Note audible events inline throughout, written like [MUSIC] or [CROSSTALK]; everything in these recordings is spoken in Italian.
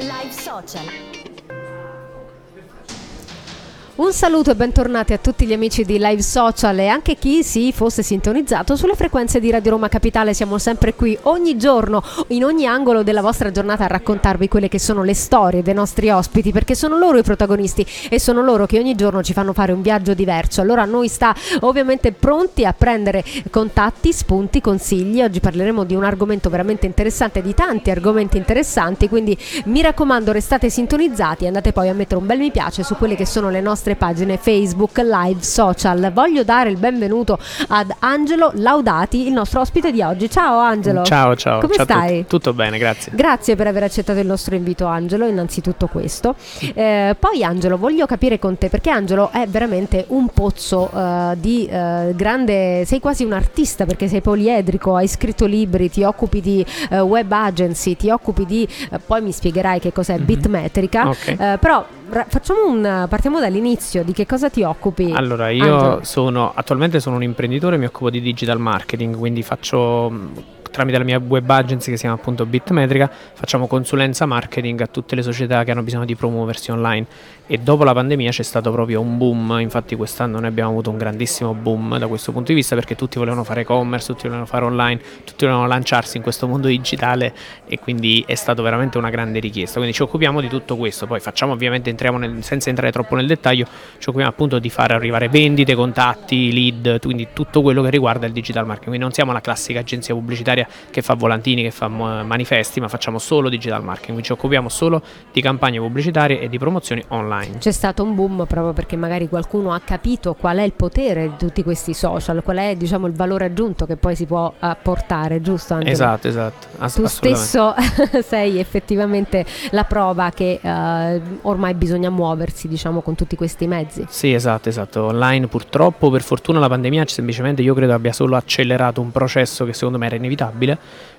Live Social. Un saluto e bentornati a tutti gli amici di Live Social e anche chi si fosse sintonizzato sulle frequenze di Radio Roma Capitale. Siamo sempre qui ogni giorno, in ogni angolo della vostra giornata a raccontarvi quelle che sono le storie dei nostri ospiti, perché sono loro i protagonisti e sono loro che ogni giorno ci fanno fare un viaggio diverso. Allora noi sta ovviamente pronti a prendere contatti, spunti, consigli. Oggi parleremo di un argomento veramente interessante, di tanti argomenti interessanti, quindi mi raccomando restate sintonizzati e andate poi a mettere un bel mi piace su quelle che sono le nostre nostre pagine Facebook, live, social. Voglio dare il benvenuto ad Angelo Laudati, il nostro ospite di oggi. Ciao Angelo. Ciao, ciao. Come ciao stai? Tutto bene, grazie. Grazie per aver accettato il nostro invito Angelo, innanzitutto questo. Eh, poi Angelo, voglio capire con te, perché Angelo è veramente un pozzo uh, di uh, grande... Sei quasi un artista perché sei poliedrico, hai scritto libri, ti occupi di uh, web agency, ti occupi di... poi mi spiegherai che cos'è mm-hmm. Bitmetrica, okay. però ra- facciamo un... partiamo dall'inizio, di che cosa ti occupi? Allora, io sono attualmente sono un imprenditore, mi occupo di digital marketing, quindi faccio tramite la mia web agency che si chiama appunto Bitmetrica facciamo consulenza marketing a tutte le società che hanno bisogno di promuoversi online. E dopo la pandemia c'è stato proprio un boom, infatti quest'anno noi abbiamo avuto un grandissimo boom da questo punto di vista perché tutti volevano fare e-commerce, tutti volevano fare online, tutti volevano lanciarsi in questo mondo digitale e quindi è stata veramente una grande richiesta, quindi ci occupiamo di tutto questo, poi facciamo ovviamente, entriamo nel, senza entrare troppo nel dettaglio, ci occupiamo appunto di fare arrivare vendite, contatti, lead, quindi tutto quello che riguarda il digital marketing, quindi non siamo la classica agenzia pubblicitaria che fa volantini, che fa manifesti, ma facciamo solo digital marketing, quindi ci occupiamo solo di campagne pubblicitarie e di promozioni online. C'è stato un boom proprio perché magari qualcuno ha capito qual è il potere di tutti questi social, qual è diciamo, il valore aggiunto che poi si può apportare, giusto? Angelo? Esatto, esatto. Ass- tu stesso [LAUGHS] sei effettivamente la prova che uh, ormai bisogna muoversi diciamo, con tutti questi mezzi. Sì, esatto, esatto. Online purtroppo, per fortuna la pandemia semplicemente io credo abbia solo accelerato un processo che secondo me era inevitabile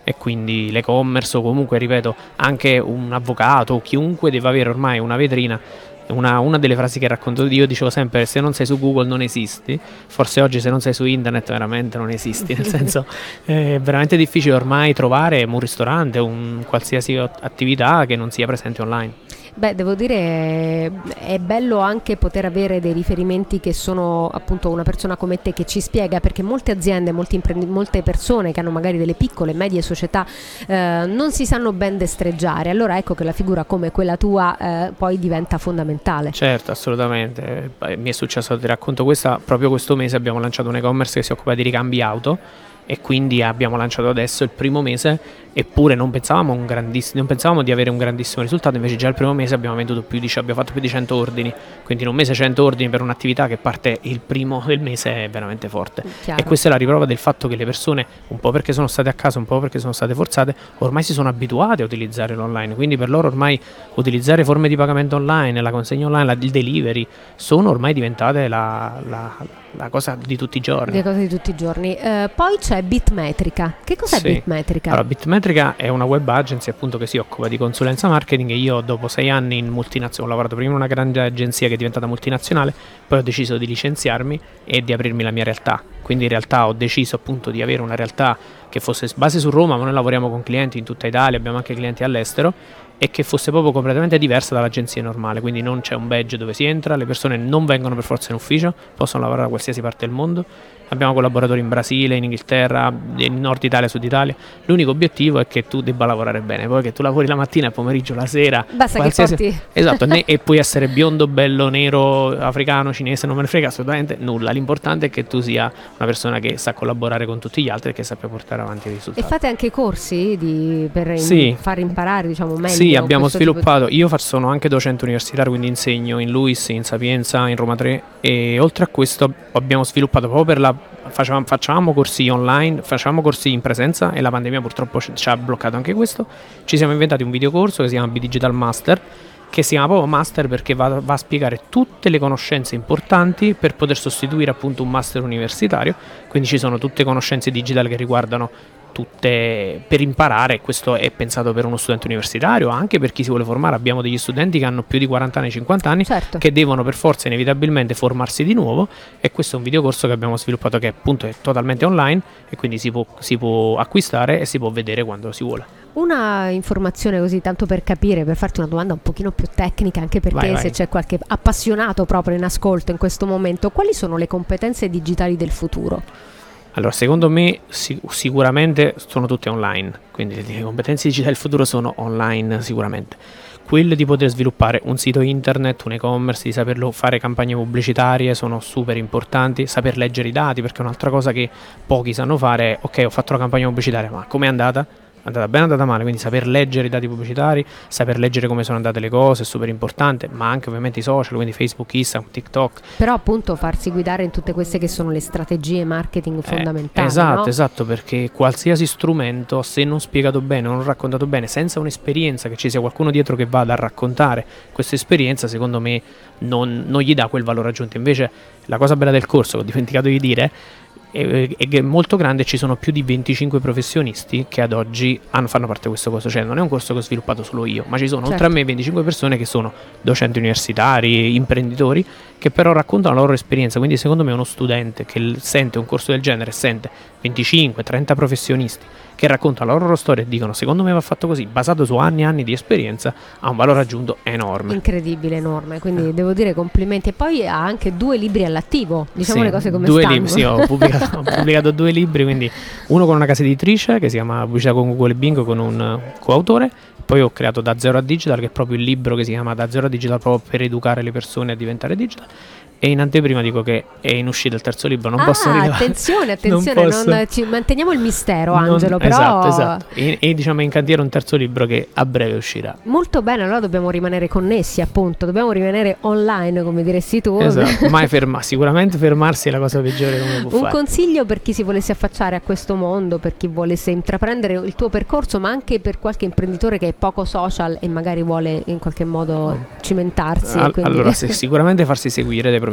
e quindi l'e-commerce o comunque, ripeto, anche un avvocato o chiunque deve avere ormai una vetrina una, una, delle frasi che racconto io dicevo sempre se non sei su Google non esisti. Forse oggi se non sei su internet veramente non esisti nel senso [LAUGHS] è veramente difficile ormai trovare un ristorante un qualsiasi attività che non sia presente online Beh, devo dire è bello anche poter avere dei riferimenti che sono appunto una persona come te che ci spiega perché molte aziende, imprendi- molte persone che hanno magari delle piccole e medie società eh, non si sanno ben destreggiare. Allora ecco che la figura come quella tua eh, poi diventa fondamentale. Certo, assolutamente. Mi è successo, ti racconto questa, proprio questo mese abbiamo lanciato un e-commerce che si occupa di ricambi auto e quindi abbiamo lanciato adesso il primo mese eppure non pensavamo, non pensavamo, di avere un grandissimo risultato, invece già il primo mese abbiamo, più di, abbiamo fatto più di 100 ordini, quindi in un mese 100 ordini per un'attività che parte il primo [LAUGHS] del mese è veramente forte. Chiaro. E questa è la riprova del fatto che le persone, un po' perché sono state a casa, un po' perché sono state forzate, ormai si sono abituate a utilizzare l'online, quindi per loro ormai utilizzare forme di pagamento online, la consegna online, la, il delivery, sono ormai diventate la, la, la cosa di tutti i giorni. Le cose di tutti i giorni. Eh, poi c'è Bitmetrica. Che cos'è sì. Bitmetrica? Allora, Bitmetrica Metrica è una web agency appunto che si occupa di consulenza marketing e io dopo sei anni in multinazionale, ho lavorato prima in una grande agenzia che è diventata multinazionale, poi ho deciso di licenziarmi e di aprirmi la mia realtà. Quindi in realtà ho deciso appunto di avere una realtà che fosse base su Roma, ma noi lavoriamo con clienti in tutta Italia, abbiamo anche clienti all'estero e che fosse proprio completamente diversa dall'agenzia normale, quindi non c'è un badge dove si entra, le persone non vengono per forza in ufficio, possono lavorare da qualsiasi parte del mondo abbiamo collaboratori in Brasile, in Inghilterra, in Nord Italia, Sud Italia. L'unico obiettivo è che tu debba lavorare bene, poi che tu lavori la mattina, il pomeriggio, la sera. Basta qualsiasi... che porti. Esatto, ne... [LAUGHS] e puoi essere biondo, bello, nero, africano, cinese, non me ne frega assolutamente nulla. L'importante è che tu sia una persona che sa collaborare con tutti gli altri e che sappia portare avanti i risultati. E fate anche corsi di... per sì. far imparare, diciamo, meglio? Sì, abbiamo sviluppato. Io sono anche docente universitario, quindi insegno in LUIS, in Sapienza, in Roma 3 e oltre a questo abbiamo sviluppato proprio per la facevamo, facevamo corsi online, facevamo corsi in presenza e la pandemia purtroppo ci ha bloccato anche questo. Ci siamo inventati un videocorso che si chiama B-Digital Master che si chiama proprio master perché va, va, a spiegare tutte le conoscenze importanti per poter sostituire appunto un master universitario, quindi ci sono tutte conoscenze digitali che riguardano tutte per imparare, questo è pensato per uno studente universitario, anche per chi si vuole formare, abbiamo degli studenti che hanno più di 40 anni, 50 anni, certo. che devono per forza inevitabilmente formarsi di nuovo e questo è un videocorso che abbiamo sviluppato che appunto è totalmente online e quindi si può, si può acquistare e si può vedere quando si vuole. Una informazione così, tanto per capire, per farti una domanda un pochino più tecnica, anche perché Vai, vai. se c'è qualche appassionato proprio in ascolto in questo momento, quali sono le competenze digitali del futuro? Allora, secondo me si- sicuramente sono tutte online, quindi le- le competenze digitali del futuro sono online sicuramente. Quelle di poter sviluppare un sito internet, un e-commerce, di saperlo fare campagne pubblicitarie sono super importanti, saper leggere i dati perché un'altra cosa che pochi sanno fare è ok ho fatto la campagna pubblicitaria ma com'è andata? Andata bene, andata male, quindi saper leggere i dati pubblicitari, saper leggere come sono andate le cose è super importante, ma anche ovviamente i social, quindi Facebook, Instagram, TikTok, Però appunto farsi guidare in tutte queste che sono le strategie marketing Eh, fondamentali. esatto, no? esatto, perché qualsiasi strumento, se non spiegato bene, non raccontato bene, senza un'esperienza, che ci sia qualcuno dietro che vada a raccontare questa esperienza, secondo me non, non gli dà quel valore aggiunto. Invece la cosa bella del corso, che ho dimenticato di dire, è, è molto grande, ci sono più di 25 professionisti che ad oggi hanno- fanno parte di questo corso, cioè non è un corso che ho sviluppato solo io, ma ci sono oltre a Certo. me 25 persone che sono docenti universitari, imprenditori, che però raccontano la loro esperienza, quindi secondo me uno studente che sente un corso del genere, sente 25-30 professionisti che raccontano la loro storia e dicono secondo me va fatto così, basato su anni e anni di esperienza, ha un valore aggiunto enorme. Incredibile, enorme, quindi devo dire complimenti. E poi ha anche due libri all'attivo, diciamo Sì, le cose come due stanno. libri, sì, ho [LAUGHS] pubblicato, ho pubblicato due libri, quindi uno con una casa editrice che si chiama Pubblicità con Google e Bingo con un eh, coautore, poi ho creato Da Zero a Digital che è proprio il libro che si chiama Da Zero a Digital proprio per educare le persone a diventare digital e in anteprima dico che è in uscita il terzo libro, non ah, posso rivelare. attenzione, [LAUGHS] attenzione, Non posso- non- ci- manteniamo il mistero, non- Angelo, però Esatto, esatto. E, e diciamo in cantiere un terzo libro che a breve uscirà. molto bene, allora dobbiamo rimanere connessi, appunto, dobbiamo rimanere online, come diresti tu. Esatto, [LAUGHS] mai ferma, sicuramente fermarsi è la cosa peggiore che uno può Un fare. consiglio per chi si volesse affacciare a questo mondo, per chi volesse intraprendere il tuo percorso, ma anche per qualche imprenditore che è poco social e magari vuole in qualche modo cimentarsi. e Al- quindi- Allora, [LAUGHS] sì, sicuramente farsi seguire dai professionisti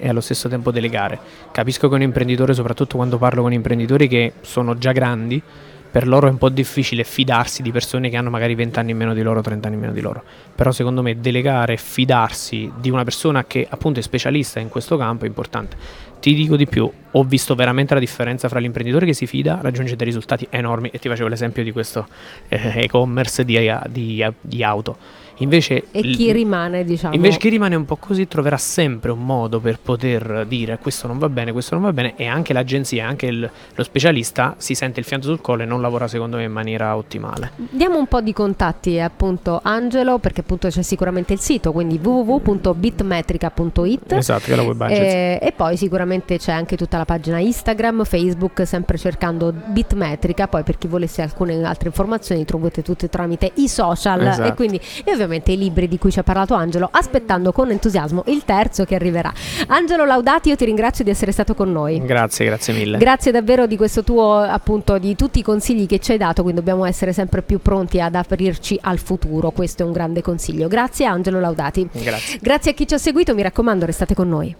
e allo stesso tempo delegare. Capisco che un imprenditore, soprattutto quando parlo con imprenditori che sono già grandi, per loro è un po' difficile fidarsi di persone che hanno magari 20 anni in meno di loro, 30 anni in meno di loro. Però secondo me delegare fidarsi di una persona che appunto è specialista in questo campo è importante. Ti dico di più, ho visto veramente la differenza fra l'imprenditore che si fida, raggiunge dei risultati enormi e ti facevo l'esempio di questo eh, e-commerce di, di- di auto. Invece e l- chi rimane, diciamo. Invece chi rimane un po' così troverà sempre un modo per poter dire questo non va bene, questo non va bene e anche l'agenzia, anche il- lo specialista si sente il fianco sul collo e non lavora secondo me in maniera ottimale. Diamo un po' di contatti appunto Angelo perché appunto c'è sicuramente il sito quindi www.bitmetrica.it Esatto, che è la web agency. Eh, e poi sicuramente c'è anche tutta la pagina Instagram, Facebook, sempre cercando Bitmetrica. Poi per chi volesse alcune altre informazioni trovate tutte tramite i social Esatto. e quindi e ovviamente i libri di cui ci ha parlato Angelo, aspettando con entusiasmo il terzo che arriverà. Angelo Laudati, io ti ringrazio di essere stato con noi. Grazie, grazie mille. Grazie davvero di questo tuo appunto di tutti i consigli che ci hai dato, quindi dobbiamo essere sempre più pronti ad aprirci al futuro. Questo è un grande consiglio. Grazie Angelo Laudati. Grazie. Grazie a chi ci ha seguito, mi raccomando, restate con noi.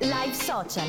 Live Social.